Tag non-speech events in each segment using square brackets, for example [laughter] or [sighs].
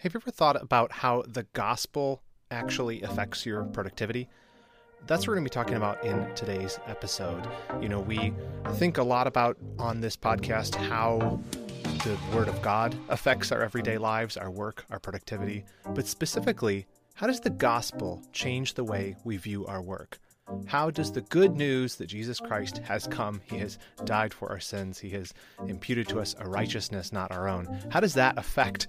Have you ever thought about how the gospel actually affects your productivity? That's what we're going to be talking about in today's episode. You know, we think a lot about on this podcast how the Word of God affects our everyday lives, our work, our productivity, but specifically, how does the gospel change the way we view our work? How does the good news that Jesus Christ has come, He has died for our sins, He has imputed to us a righteousness not our own, how does that affect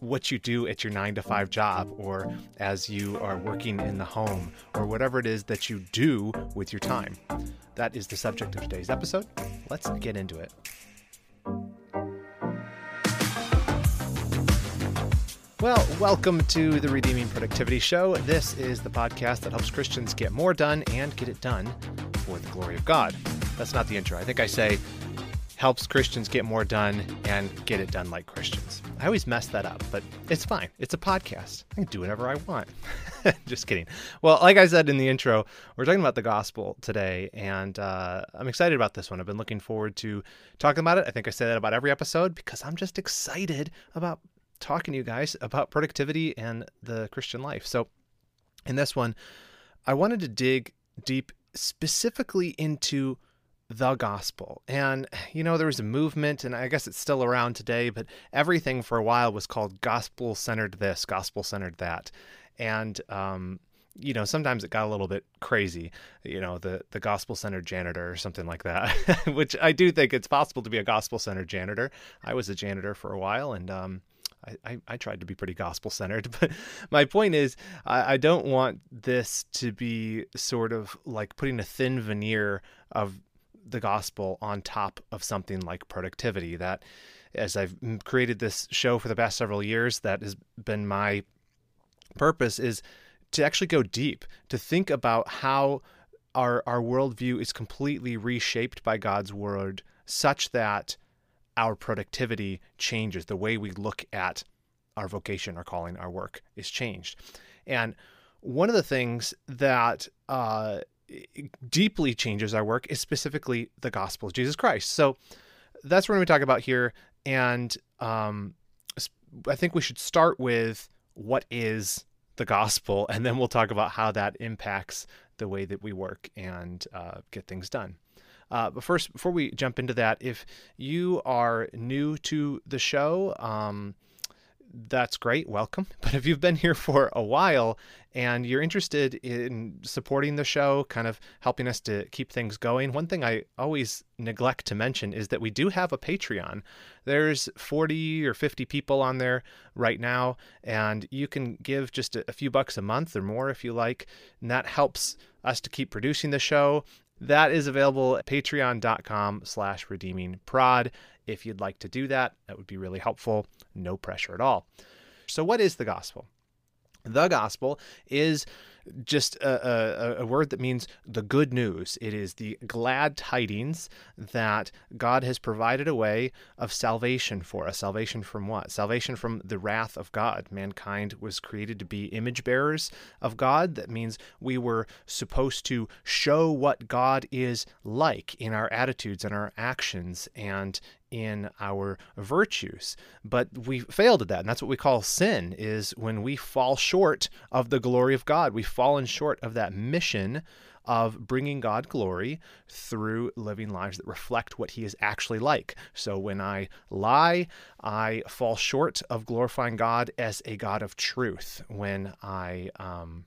what you do at your nine to five job or as you are working in the home or whatever it is that you do with your time? That is the subject of today's episode. Let's get into it. Well, welcome to the Redeeming Productivity Show. This is the podcast that helps Christians get more done and get it done for the glory of God. That's not the intro. I think I say helps Christians get more done and get it done like Christians. I always mess that up, but it's fine. It's a podcast. I can do whatever I want. [laughs] Just kidding. Well, like I said in the intro, we're talking about the gospel today, and uh, I'm excited about this one. I've been looking forward to talking about it. I think I say that about every episode because I'm just excited about talking to you guys about productivity and the Christian life. So, in this one, I wanted to dig deep specifically into the gospel. And, you know, there was a movement, and I guess it's still around today, but everything for a while was called gospel centered this, gospel centered that. And, um, you know, sometimes it got a little bit crazy, you know, the, the gospel centered janitor or something like that, [laughs] which I do think it's possible to be a gospel centered janitor. I was a janitor for a while, and, um, I, I, tried to be pretty gospel centered, [laughs] but my point is, I, I don't want this to be sort of like putting a thin veneer of the gospel on top of something like productivity. That, as I've created this show for the past several years, that has been my purpose is to actually go deep, to think about how our our worldview is completely reshaped by God's word, such that our productivity changes. The way we look at our vocation, our calling, our work is changed. And one of the things that uh, deeply changes our work is specifically the gospel of Jesus Christ. So that's what we're going to talk about here. And um, I think we should start with what is the gospel, and then we'll talk about how that impacts the way that we work and uh, get things done. Uh, but first, before we jump into that, if you are new to the show, um, that's great. Welcome. [laughs] But if you've been here for a while and you're interested in supporting the show, kind of helping us to keep things going, one thing I always neglect to mention is that we do have a Patreon. There's 40 or 50 people on there right now, and you can give just a, few bucks a month or more if you like. And that helps us to keep producing the show that is available at patreon.com slash redeeming prod. If you'd like to do that, that would be really helpful. No pressure at all. So, what is the gospel? The gospel is just a, a, a, word that means the good news. It is the glad tidings that God has provided a way of salvation for us. Salvation from what? Salvation from the wrath of God. Mankind was created to be image bearers of God. That means we were supposed to show what God is like in our attitudes and our actions and in our virtues but we failed at that and that's what we call sin is when we fall short of the glory of god we've fallen short of that mission of bringing God glory through living lives that reflect what He is actually like. So when I lie, I fall short of glorifying God as a God of truth. When I, um,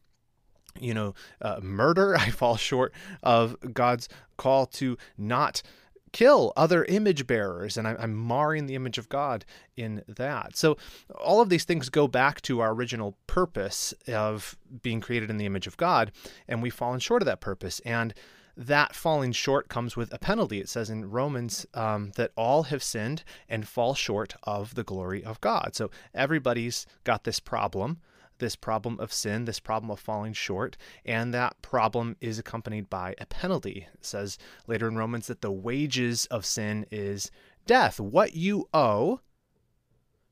you know, uh, murder, [laughs] I fall short of God's call to not kill other image bearers, and I'm, marring the image of God in that. So, all of these things go back to our original purpose of being created in the image of God, and we've fallen short of that purpose. And that falling short comes with a penalty. It says in Romans um, that all have sinned and fall short of the glory of God. So, everybody's got this problem this problem of sin, this problem of falling short, and that problem is accompanied by a penalty. It says later in Romans that the wages of sin is death. What you owe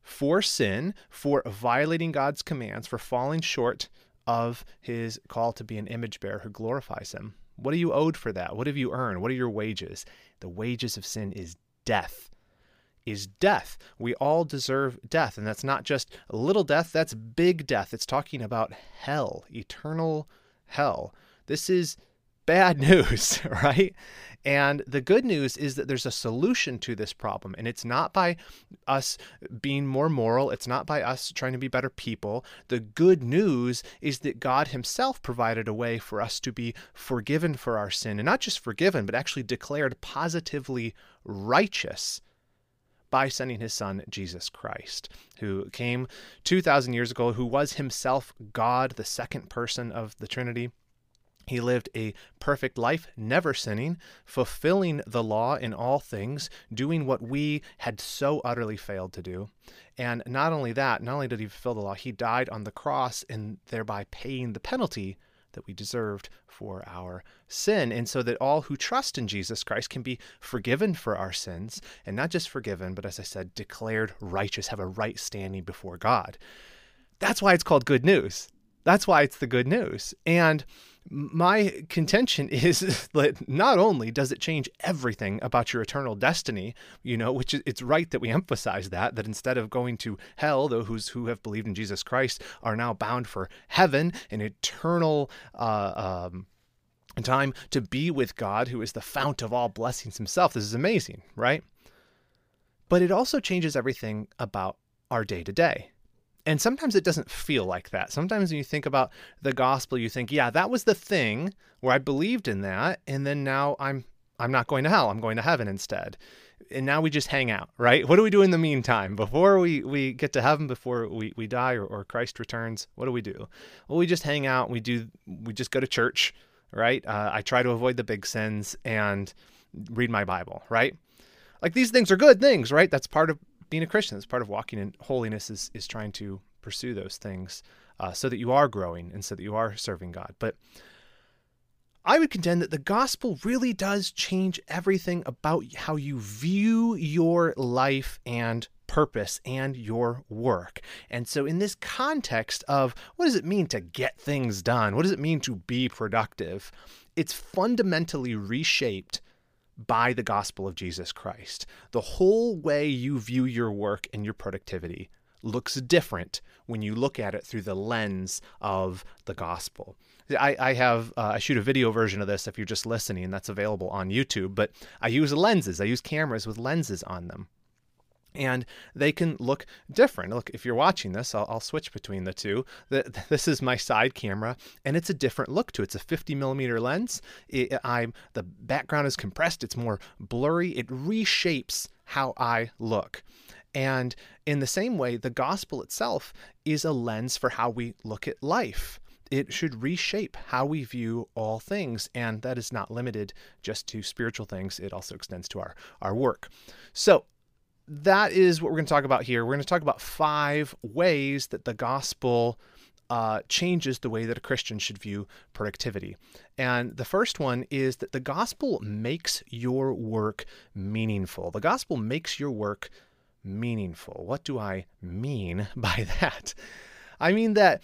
for sin, for violating God's commands, for falling short of his call to be an image bearer who glorifies him. What are you owed for that? What have you earned? What are your wages? The wages of sin is death is death. We all deserve death. And that's not just little death, that's big death. It's talking about hell, eternal hell. This is bad [laughs] news, right? And the good news is that there's a solution to this problem. And it's not by us being more moral, it's not by us trying to be better people. The good news is that God Himself provided a way for us to be forgiven for our sin. And not just forgiven, but actually declared positively righteous by sending his son Jesus Christ, who came 2,000 years ago, who was himself God, the second person of the Trinity he lived a perfect life, never sinning, fulfilling the law in all things, doing what we had so utterly failed to do. And not only that, not only did he fulfill the law, he died on the cross and thereby paying the penalty that we deserved for our sin. And so that all who trust in Jesus Christ can be forgiven for our sins, and not just forgiven, but as I said, declared righteous, have a right standing before God. That's why it's called good news. That's why it's the good news. And my contention [laughs] is that not only does it change everything about your eternal destiny, you know, which it's right that we emphasize that, that instead of going to hell, those who have believed in Jesus Christ are now bound for heaven, an eternal uh, um, time to be with God, who is the fount of all blessings himself. This is amazing, right? But it also changes everything about our day to day. And sometimes it doesn't feel like that. Sometimes when you think about the gospel, you think, yeah, that was the thing where I believed in that, and then now I'm I'm not going to hell. I'm going to heaven instead. And now we just hang out, right? What do we do in the meantime? Before we, we get to heaven, before we, we die or, or Christ returns, what do we do? Well, we just hang out. We do we just go to church, right? Uh, I try to avoid the big sins and read my Bible, right? Like these things are good things, right? That's part of being a Christian. It's part of walking in holiness is is trying to pursue those things uh, so that you are growing and so that you are serving God. But I would contend that the gospel really does change everything about how you view your life and purpose and your work. And so, in this context of what does it mean to get things done? What does it mean to be productive? It's fundamentally reshaped by the gospel of Jesus Christ. The whole way you view your work and your productivity looks different when you look at it through the lens of the gospel. I, I have uh, I shoot a video version of this if you're just listening. That's available on YouTube. But I use lenses. I use cameras with lenses on them and they can look different. Look, if you're watching this, I'll, I'll, switch between the two. The, [laughs] this is my side camera, and it's a different look to it. It's a 50 millimeter lens. It, I'm the background is compressed. It's more blurry. It reshapes how I look. And in the same way, the gospel itself is a lens for how we look at life it should reshape how we view all things and that is not limited just to spiritual things it also extends to our our work so that is what we're going to talk about here. We're going to talk about five ways that the gospel uh, changes the way that a Christian should view productivity. And the first one is that the gospel makes your work meaningful. The gospel makes your work meaningful. What do I mean [laughs] by that? I mean that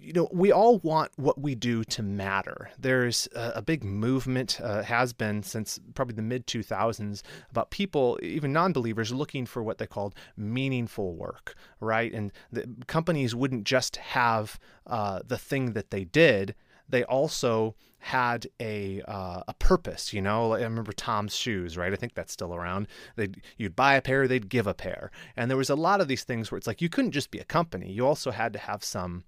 you know, we all want what we do to matter. There's a, a big movement, uh, has been since probably the mid 2000s, about people, even non believers, looking for what they called meaningful work, right? And the companies wouldn't just have uh, the thing that they did, they also had a uh, a purpose. You know, I remember Tom's shoes, right? I think that's still around. They you'd buy a pair, they'd give a pair, and there was a lot of these things where it's like you couldn't just be a company. You also had to have some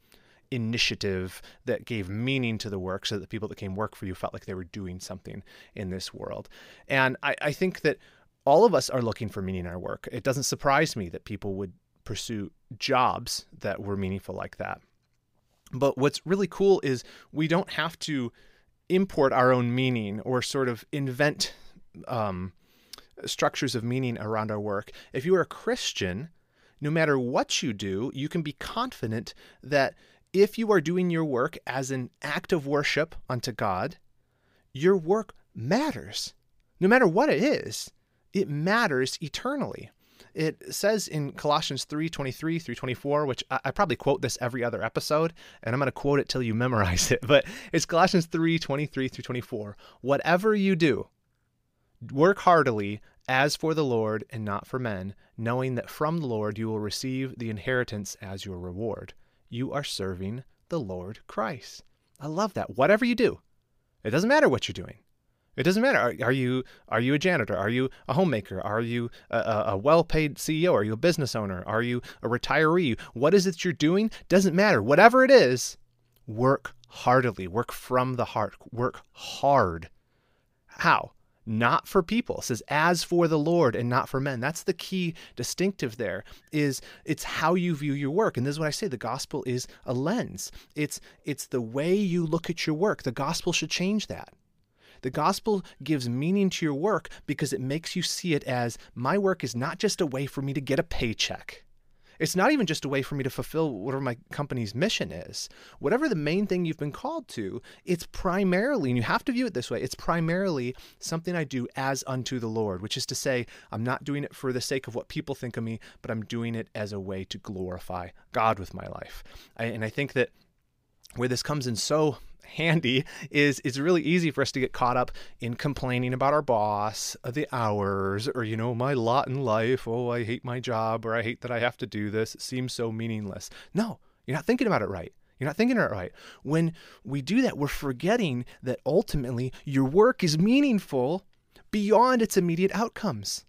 initiative that gave meaning to the work so that the people that came work for you felt like they were doing something in this world. And I, I think that all of us are looking for meaning in our work. It doesn't surprise me that people would pursue jobs that were meaningful like that. But what's really cool is we don't have to import our own meaning or sort of invent um, structures of meaning around our work. If you are a Christian, no matter what you do, you can be confident that if you are doing your work as an act of worship unto God, your work matters. No matter what it is, it matters eternally. It says in Colossians 3 23 through 24, which I, probably quote this every other episode, and I'm going to quote it till you memorize it, [laughs] but it's Colossians 3 23 through 24. Whatever you do, work heartily as for the Lord and not for men, knowing that from the Lord you will receive the inheritance as your reward. You are serving the Lord Christ. I love that. Whatever you do, it doesn't matter what you're doing. It doesn't matter. Are, are, you are you a janitor? Are you a homemaker? Are you a, a well-paid CEO? Are you a business owner? Are you a retiree? What is it you're doing? Doesn't matter. Whatever it is, work heartily. Work from the heart. Work hard. How? Not for people. It says as for the Lord and not for men. That's the key distinctive there is it's how you view your work. And this is what I say, the gospel is a lens. It's it's the way you look at your work. The gospel should change that. The gospel gives meaning to your work because it makes you see it as my work is not just a way for me to get a paycheck. It's not even just a way for me to fulfill whatever my company's mission is. Whatever the main thing you've been called to, it's primarily, and you have to view it this way, it's primarily something I do as unto the Lord, which is to say, I'm not doing it for the sake of what people think of me, but I'm doing it as a way to glorify God with my life. I, and I think that where this comes in so handy is it's really easy for us to get caught up in complaining about our boss, uh, the hours, or you know, my lot in life. Oh, I hate my job or I hate that I have to do this. It seems so meaningless. No, you're not thinking about it right. You're not thinking it right. When we do that, we're forgetting that ultimately your work is meaningful beyond its immediate outcomes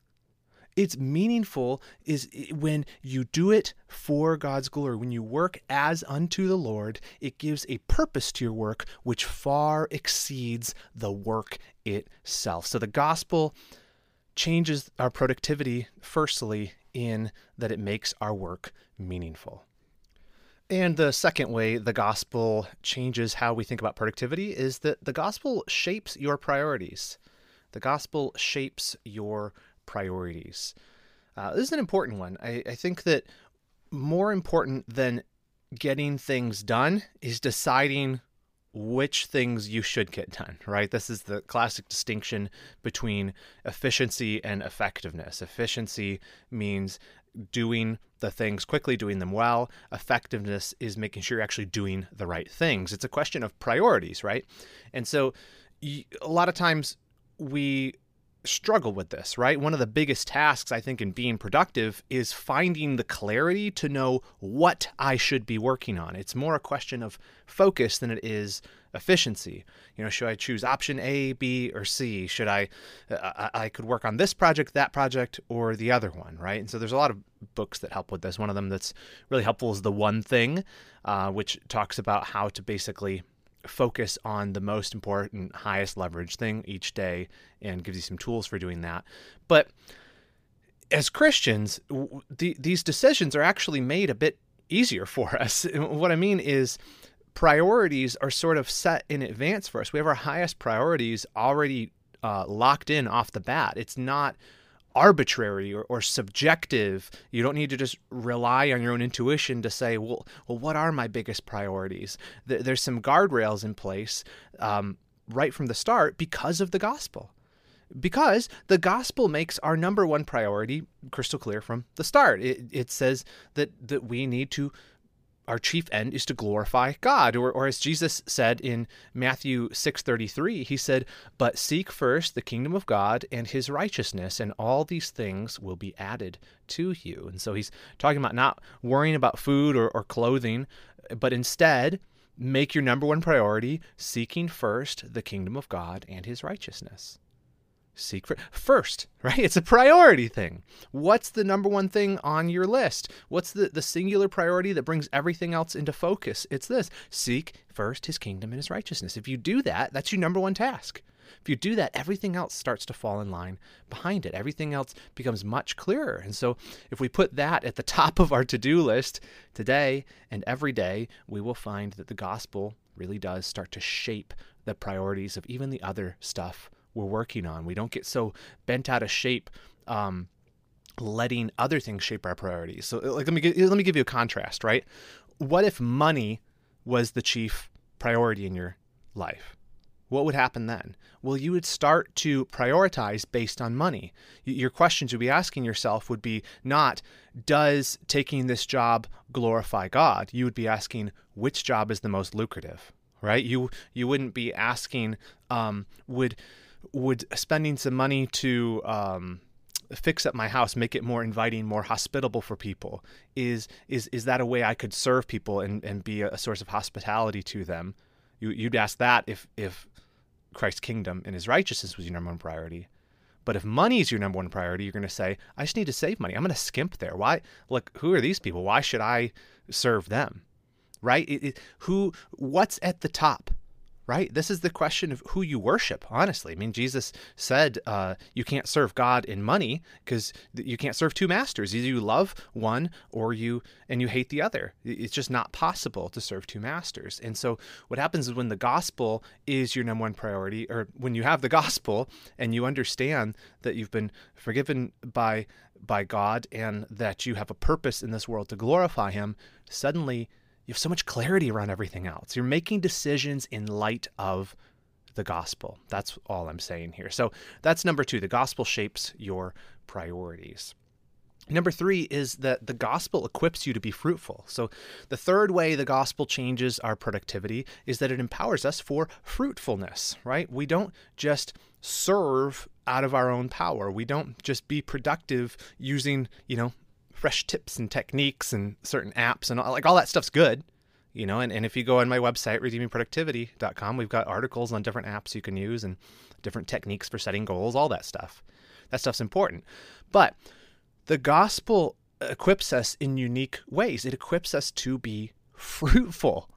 it's meaningful is when you do it for God's glory. When you work as unto the Lord, it gives a purpose to your work which far exceeds the work itself. So the gospel changes our productivity, firstly, in that it makes our work meaningful. And the second way the gospel changes how we think about productivity is that the gospel shapes your priorities. The gospel shapes your priorities. Uh, this is an important one. I, I think that more important than getting things done is deciding which things you should get done, right? This is the classic distinction between efficiency and effectiveness. Efficiency means doing the things quickly, doing them well. Effectiveness is making sure you're actually doing the right things. It's a question of priorities, right? And so a lot of times we struggle with this, right? One of the biggest tasks, I think, in being productive is finding the clarity to know what I should be working on. It's more a question of focus than it is efficiency. You know, should I choose option A, B, or C? Should I, uh, I could work on this project, that project, or the other one, right? And so there's a lot of books that help with this. One of them that's really helpful is The One Thing, uh, which talks about how to basically focus on the most important, highest leverage thing each day and gives you some tools for doing that. But as Christians, the, these decisions are actually made a bit easier for [laughs] us. What I mean is, priorities are sort of set in advance for us. We have our highest priorities already uh, locked in off the bat. It's not arbitrary or, or subjective. You don't need to just rely on your own intuition to say, well, well what are my biggest priorities? There's some guardrails in place um, right from the start because of the gospel. Because the gospel makes our number one priority crystal clear from the start. It, it says that, that we need to our chief end is to glorify God. Or, or as Jesus said in Matthew 6:33, he said, "But seek first the kingdom of God and his righteousness, and all these things will be added to you." And so he's talking about not worrying about food or, or clothing, but instead make your number one priority seeking first the kingdom of God and his righteousness seek for first, [laughs] right? It's a priority thing. What's the number one thing on your list? What's the, the singular priority that brings everything else into focus? It's this seek first his kingdom and his righteousness. If you do that, that's your number one task. If you do that, everything else starts to fall in line behind it. Everything else becomes much clearer. And so, if we put that at the [laughs] top of our to do list today and every day, we will find that the gospel really does start to shape the priorities of even the other stuff we're working on. We don't get so bent out of shape um, letting other things shape our priorities. So like let me give, let me give you a contrast, right? What if money was the chief priority in your life? What would happen then? Well, you would start to prioritize based on money. Your questions you'd be asking yourself would be not, does taking this job glorify God? You would be asking, which job is the most lucrative, right? You you wouldn't be asking, um, would would spending some money to um, fix up my house, make it more inviting, more hospitable for people? Is is is that a way I could serve people and, and be a, source of hospitality to them? You, you'd ask that if if Christ's kingdom and his righteousness was your number one priority. But if money is your number one priority, you're going to say, I just need to save money. I'm going to skimp there. Why? Look, who are these people? Why should I serve them? Right? It, it, who? What's at the top? Right? This is the question of who you worship, honestly. I mean, Jesus said uh, you can't serve God in money because you can't serve two masters. Either you love one or you and you hate the other. It's just not possible to serve two masters. And so what happens is when the gospel is your number one priority, or when you have the gospel and you understand that you've been forgiven by by God and that you have a purpose in this world to glorify him, suddenly you have so much clarity around everything else. You're making decisions in light of the gospel. That's all I'm saying here. So that's number two. The gospel shapes your priorities. Number three is that the gospel equips you to be fruitful. So, the third way the gospel changes our productivity is that it empowers us for fruitfulness, right? We don't just serve out of our own power. We don't just be productive using, you know, fresh tips and techniques and certain apps and all, like all that stuff's good you know and, and if you go on my website redeemingproductivity.com we've got articles on different apps you can use and different techniques for setting goals all that stuff. That stuff's important. But the gospel equips us in unique ways. It equips us to be fruitful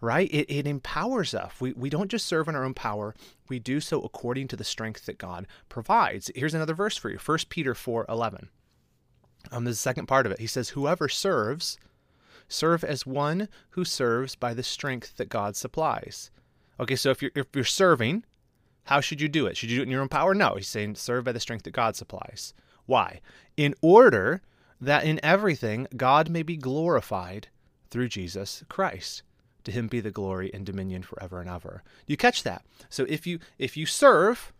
right? It, it empowers us. We, we don't just serve in our own power. We do so according to the strength that god provides. Here's another verse for you 1 peter 4 11 um, the second part of it. He says, Whoever serves, serve as one who serves by the strength that God supplies. Okay, so if you're if you're serving, how should you do it? Should you do it in your own power? No, he's saying serve by the strength that God supplies. Why? In order that in everything God may be glorified through Jesus Christ. To him be the glory and dominion forever and ever. You catch that? So if you if you serve,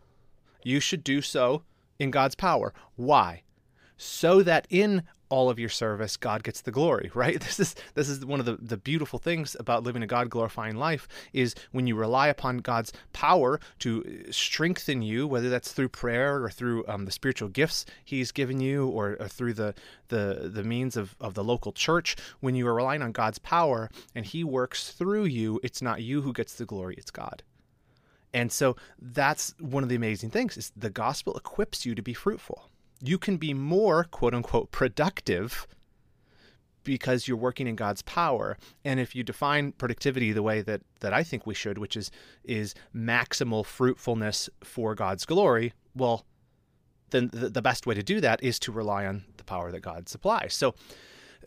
you should do so in God's power. Why? So that in all of your service god gets the glory [laughs] right? This is this is one of the, the beautiful things about living a god glorifying life is when you rely upon god's power to strengthen you whether that's through prayer or through um, the spiritual gifts he's given you or, or, through the the the means of, of the local church when you are relying on god's power and he works through you it's not you who gets the glory it's god. And so that's one of the amazing things is the gospel equips you to be fruitful you can be more quote unquote productive because you're working in God's power. And if you define productivity the way that that I think we should, which is is maximal fruitfulness for God's glory, well, then the, the best way to do that is to rely on the power that God supplies. So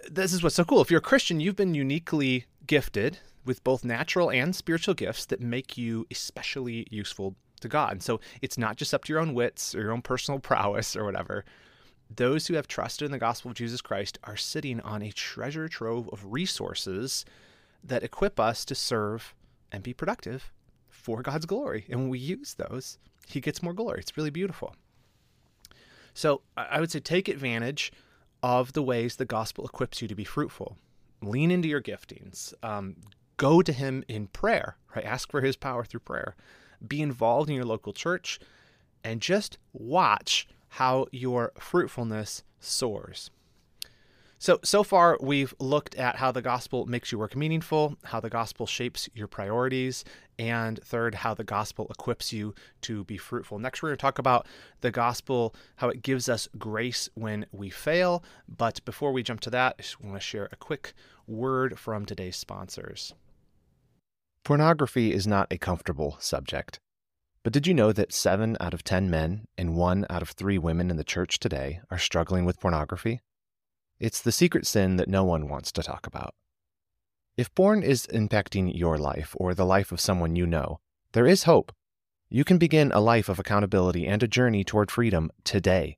this is what's so cool. If you're a Christian, you've been uniquely gifted with both natural and spiritual gifts that make you especially useful to God. And so it's not just up to your own wits or your own personal [laughs] prowess or whatever. Those who have trusted in the gospel of Jesus Christ are sitting on a treasure trove of resources that equip us to serve and be productive for God's glory. And when we use those, He gets more glory. It's really beautiful. So I would say take advantage of the ways the gospel equips you to be fruitful. Lean into your giftings. Um, go to Him in prayer, right? Ask for His power through prayer be involved in your local church, and just watch how your fruitfulness soars. So, so far, we've looked at how the gospel makes your work meaningful, how the gospel shapes your priorities, and third, how the gospel equips you to be fruitful. Next, we're going to talk about the gospel, how it gives us grace when we fail. But before we jump to that, I just want to share a quick word from today's sponsors. Pornography is not a comfortable subject. But did you know that 7 out of 10 men and 1 out of 3 women in the church today are struggling with pornography? It's the secret sin that no one wants to talk about. If porn is impacting your life or the life of someone you know, there is hope. You can begin a life of accountability and a journey toward freedom today.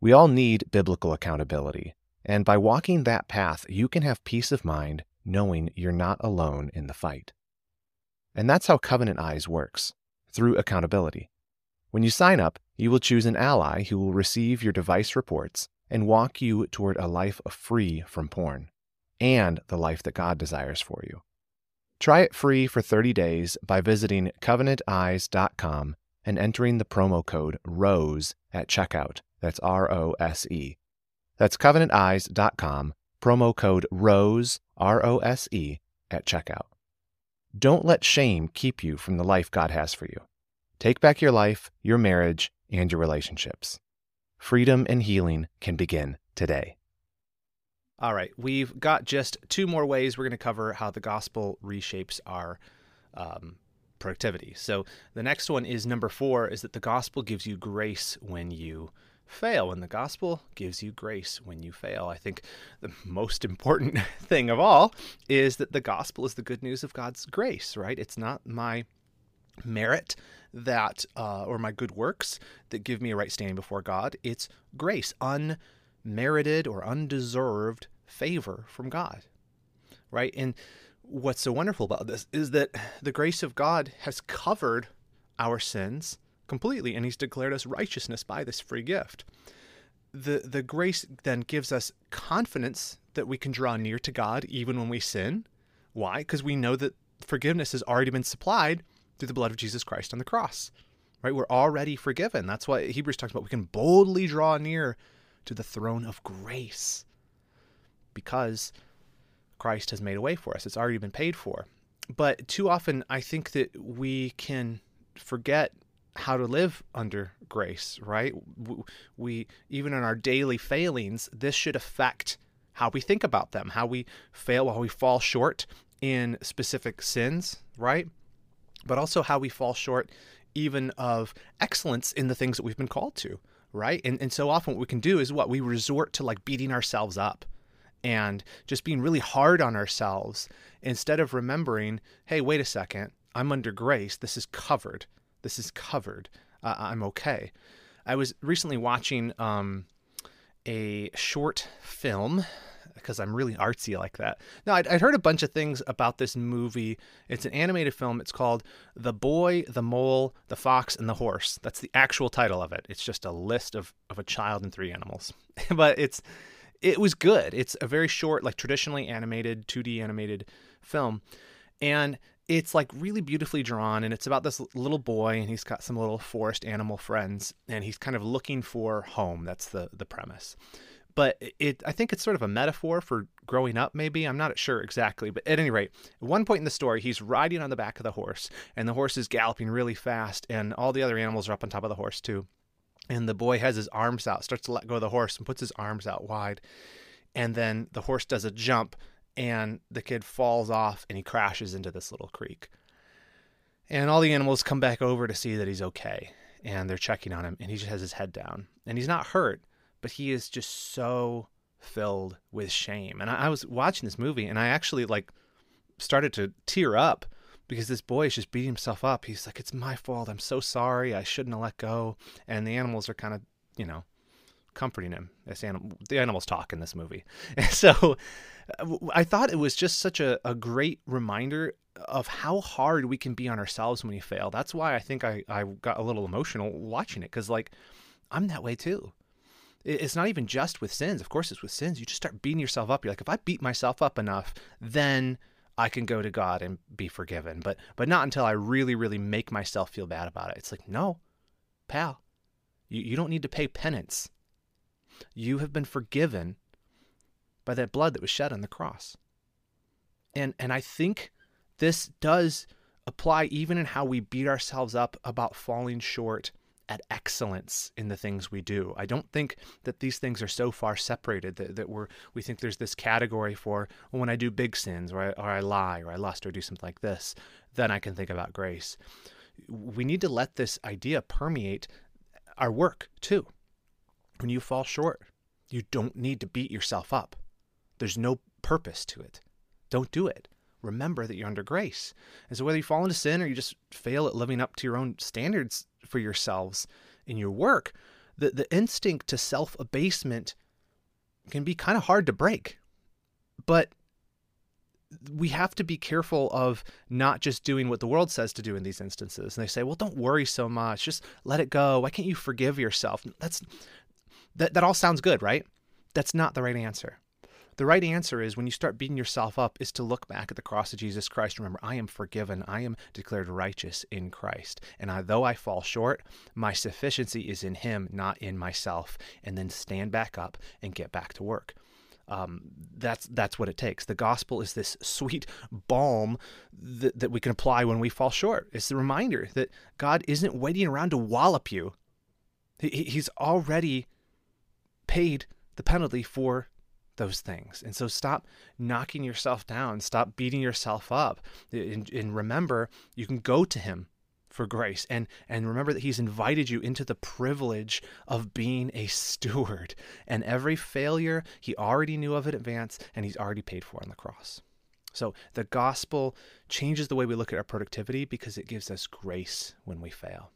We all need biblical accountability, and by walking that path, you can have peace of mind knowing you're not alone in the fight. And that's how Covenant Eyes works through accountability. When you sign up, you will choose an ally who will receive your device reports and walk you toward a life free from porn and the life that God desires for you. Try it free for 30 days by visiting covenanteyes.com and entering the promo code ROSE at checkout That's R O S E. That's covenanteyes.com, promo code ROSE, R O S E, at checkout. Don't let shame keep you from the life God has for you. Take back your life, your marriage, and your relationships. Freedom and healing can begin today. All right, we've got just two more ways we're going to cover how the gospel reshapes our um, productivity. So the next one is number four: is that the gospel gives you grace when you fail, and the gospel gives you grace when you fail. I think the most important [laughs] thing of all is that the gospel is the good news of God's grace. Right? It's not my merit that uh, or my good works that give me a right standing before God. It's grace, unmerited or undeserved favor from God. Right? And what's so wonderful about this is that the grace of God has covered our sins completely and he's declared us righteousness by this free gift. The the grace then gives us confidence that we can draw near to God even when we sin. Why? Because we know that forgiveness has already been supplied through the blood of Jesus Christ on the cross. Right? We're already forgiven. That's what Hebrews talks about. We can boldly draw near to the throne of grace because Christ has made a way for us. It's already been paid for. But too often, I think that we can forget how to live under grace, right? We, even in our daily failings, this should affect how we think about them, how we fail, how we fall short in specific sins, right? but also how we fall short even of excellence in the things that we've been called to, right? And and so often what we can do is what we resort to like beating ourselves up and just being really hard on ourselves instead of remembering, hey, wait a second, I'm under grace. This is covered. This is covered. Uh, I'm okay. I was recently watching um, a short film because I'm really artsy like that. Now, I'd, I'd, heard a bunch of things about this movie. It's an animated film. It's called The Boy, the Mole, the Fox, and the Horse. That's the actual title of it. It's just a list of, of a child and three animals. [laughs] but it's it was good. It's a very short, like traditionally animated, 2D animated film. And it's like really beautifully drawn and it's about this little boy and he's got some little forest animal friends and he's kind of looking for home. That's the the premise. But it I think it's sort of a metaphor for growing up maybe. I'm not sure exactly. But at any rate at one point in the story he's riding on the back of the horse and the horse is galloping really fast and all the other animals are up on top of the horse too. And the boy has his arms out starts to let go of the horse and puts his arms out wide. And then the horse does a jump and the kid falls off and he crashes into this little creek and all the animals come back over to see that he's okay and they're checking on him and he just has his head down and he's not hurt but he is just so filled with shame. And I, I was watching this movie and I actually like started to tear up because this boy is just beating himself up. He's like, It's my fault. I'm so sorry. I shouldn't have let go. And the animals are kind of, you know, comforting him. This anim- the animals talk in this movie. [laughs] So uh, I thought it was just such a, a great reminder of how hard we can be on ourselves when we fail. That's why I think I, I got a little emotional watching it because, like, I'm that way too it's not even just with sins. Of course, it's with sins. You just start beating yourself up. You're like, if I beat myself up enough, then I can go to God and be forgiven. But but not until I really, really make myself feel bad about it. It's like, no, pal, you, you don't need to pay penance. You have been forgiven by that blood that was shed on the cross. And and I think this does apply even in how we beat ourselves up about falling short at excellence in the things we do. I don't think that these things are so far separated that, that we're we think there's this category for well, when I do big sins or I, or I lie or I lust or do something like this, then I can think about grace. We need to let this idea permeate our work too. When you fall short, you don't need to beat yourself up. There's no purpose to it. Don't do it remember that you're under grace. And so, whether you fall into sin or you just fail at living up to your own standards for yourselves in your work, the, the instinct to self abasement can be kind of hard to break. But we have to be careful of not just doing what the world says to do in these instances. And they say, well, don't worry so much. Just let it go. Why can't you forgive yourself? That's that, that all sounds good, right? That's not the right answer. The right answer is when you start beating yourself up is to look back at the cross of Jesus Christ. Remember, I am forgiven. I am declared righteous in Christ. And I, though I fall short, my sufficiency is in him, not in myself. And then stand back up and get back to work. Um, that's that's what it takes. The gospel is this sweet balm that, that we can apply when we fall short. It's the reminder that God isn't waiting around to wallop you. He, he's already paid the penalty for those things. And so stop knocking yourself down, stop beating yourself up. Eh, and, and, remember, you can go to him for grace and and remember that he's invited you into the privilege of being a steward. [laughs] And every failure he already knew of in advance and he's already paid for on the cross. So the gospel changes the way we look at our productivity because it gives us grace when we fail.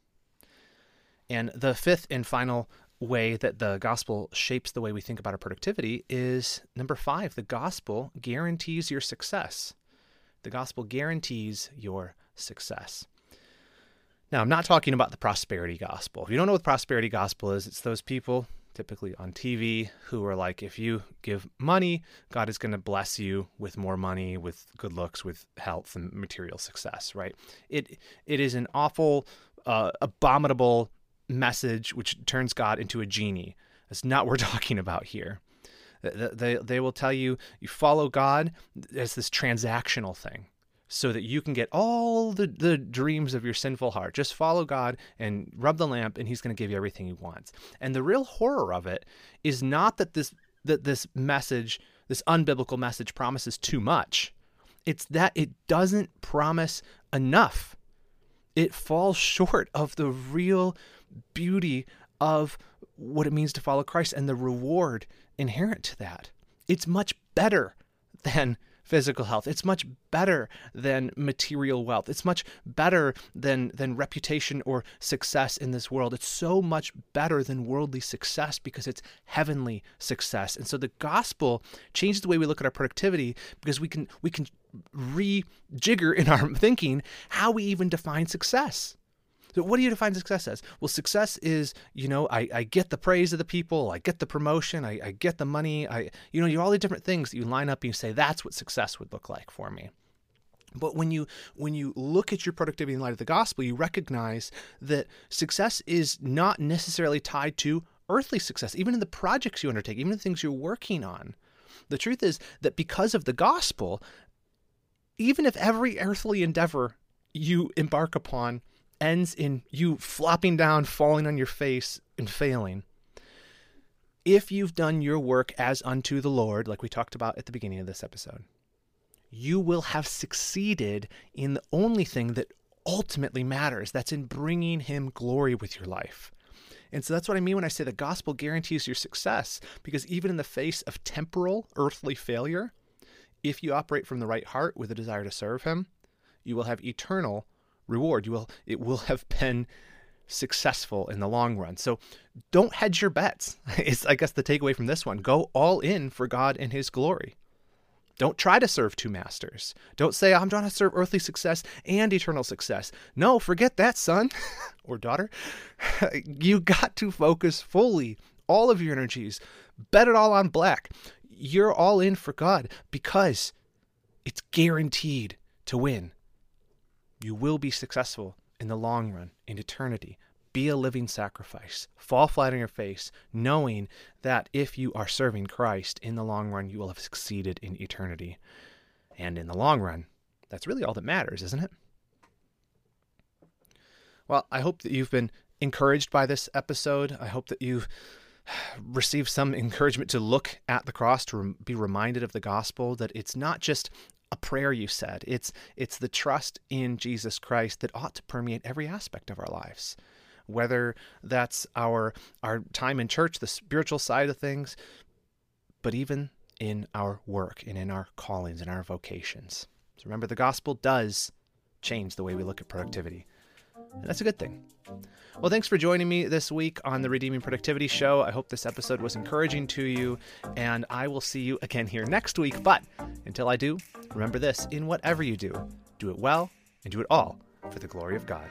And the fifth and final way that the gospel shapes the way we think about our productivity is number five the gospel guarantees your success. The gospel guarantees your success. Now, I'm not talking about the prosperity gospel. If you don't know what the prosperity gospel is, it's those people, typically on TV, who are like, if you give money, God is going to bless you with more money, with good looks, with health and material success, right? It It is an awful, uh, abominable message which turns God into a genie. That's not what we're [laughs] talking about here. They, they will tell you you follow God as this transactional thing so that you can get all the, the dreams of your sinful heart. Just follow God and rub the lamp, and He's going to give you everything He wants. And the real horror of it is not that this that this message, this unbiblical message, promises too much. It's that it doesn't promise enough. It falls [laughs] short of the real beauty of what it means to follow Christ and the reward inherent to that. It's much better than physical health. It's much better than material wealth. It's much better than than reputation or success in this world. It's so much better than worldly success because it's heavenly success. And so the gospel changes the way we look at our productivity because we can we can rejigger in our [laughs] thinking how we even define success. So what do you define success as? Well, success is, you know, I, I get the praise of the people, I get the promotion, I, I get the money, I you know, you all the different things that you line up and you say that's what success would look like for me. But when you when you look at your productivity in light of the gospel, you recognize that success is not necessarily tied to earthly success, even in the projects you undertake, even the things you're working on. The truth is that because of the gospel, even if every earthly endeavor you embark upon ends in you flopping down, falling on your face, and failing. If you've done your work as unto the Lord, like we talked about at the beginning of this episode, you will have succeeded in the only thing that ultimately matters that's in bringing Him glory with your life. And so that's what I mean when I say the gospel guarantees your success, because even in the face of temporal, earthly failure, if you operate from the right heart with a desire to serve Him, you will have eternal reward. You will it will [laughs] have been successful in the long run. So don't hedge your bets. [laughs] It's I guess the takeaway from this one. Go all in for God and his glory. Don't try to serve two masters. Don't say, I'm trying to serve earthly success and eternal success. No, forget that, son [laughs] or daughter. you got to focus fully all of your energies. Bet it all on black. You're all in for God because it's guaranteed to win. You will be successful in the long run, in eternity. Be a living sacrifice. Fall flat on your face, knowing that if you are serving Christ in the long run, you will have succeeded in eternity. And in the long run, that's really all that matters, isn't it? Well, I hope that you've been encouraged by this episode. I hope that you've [sighs] received some encouragement to look at the cross, to be reminded of the gospel, that it's not just a prayer you said. It's it's the trust in Jesus Christ that ought to permeate every aspect of our lives. Whether that's our our time in church, the spiritual side of things, but even in our work and in our callings and our vocations. So remember the gospel does change the way we look at productivity. And that's a good thing. Well, thanks for joining me this week on the Redeeming Productivity Show. I hope this episode was encouraging to you, and I will see you again here next week. But until I do, remember this in whatever you do, do it well and do it all for the glory of God.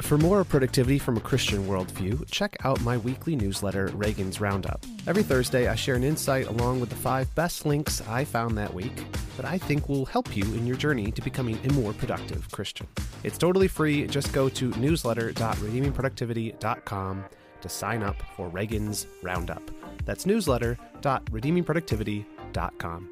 For more productivity from a Christian worldview, check out my weekly newsletter, Reagan's Roundup. Every Thursday, I share an insight along with the five best links I found that week that I think will help you in your journey to becoming a more productive Christian. It's totally free. Just go to newsletter.redeemingproductivity.com to sign up for Reagan's Roundup. That's newsletter.redeemingproductivity.com.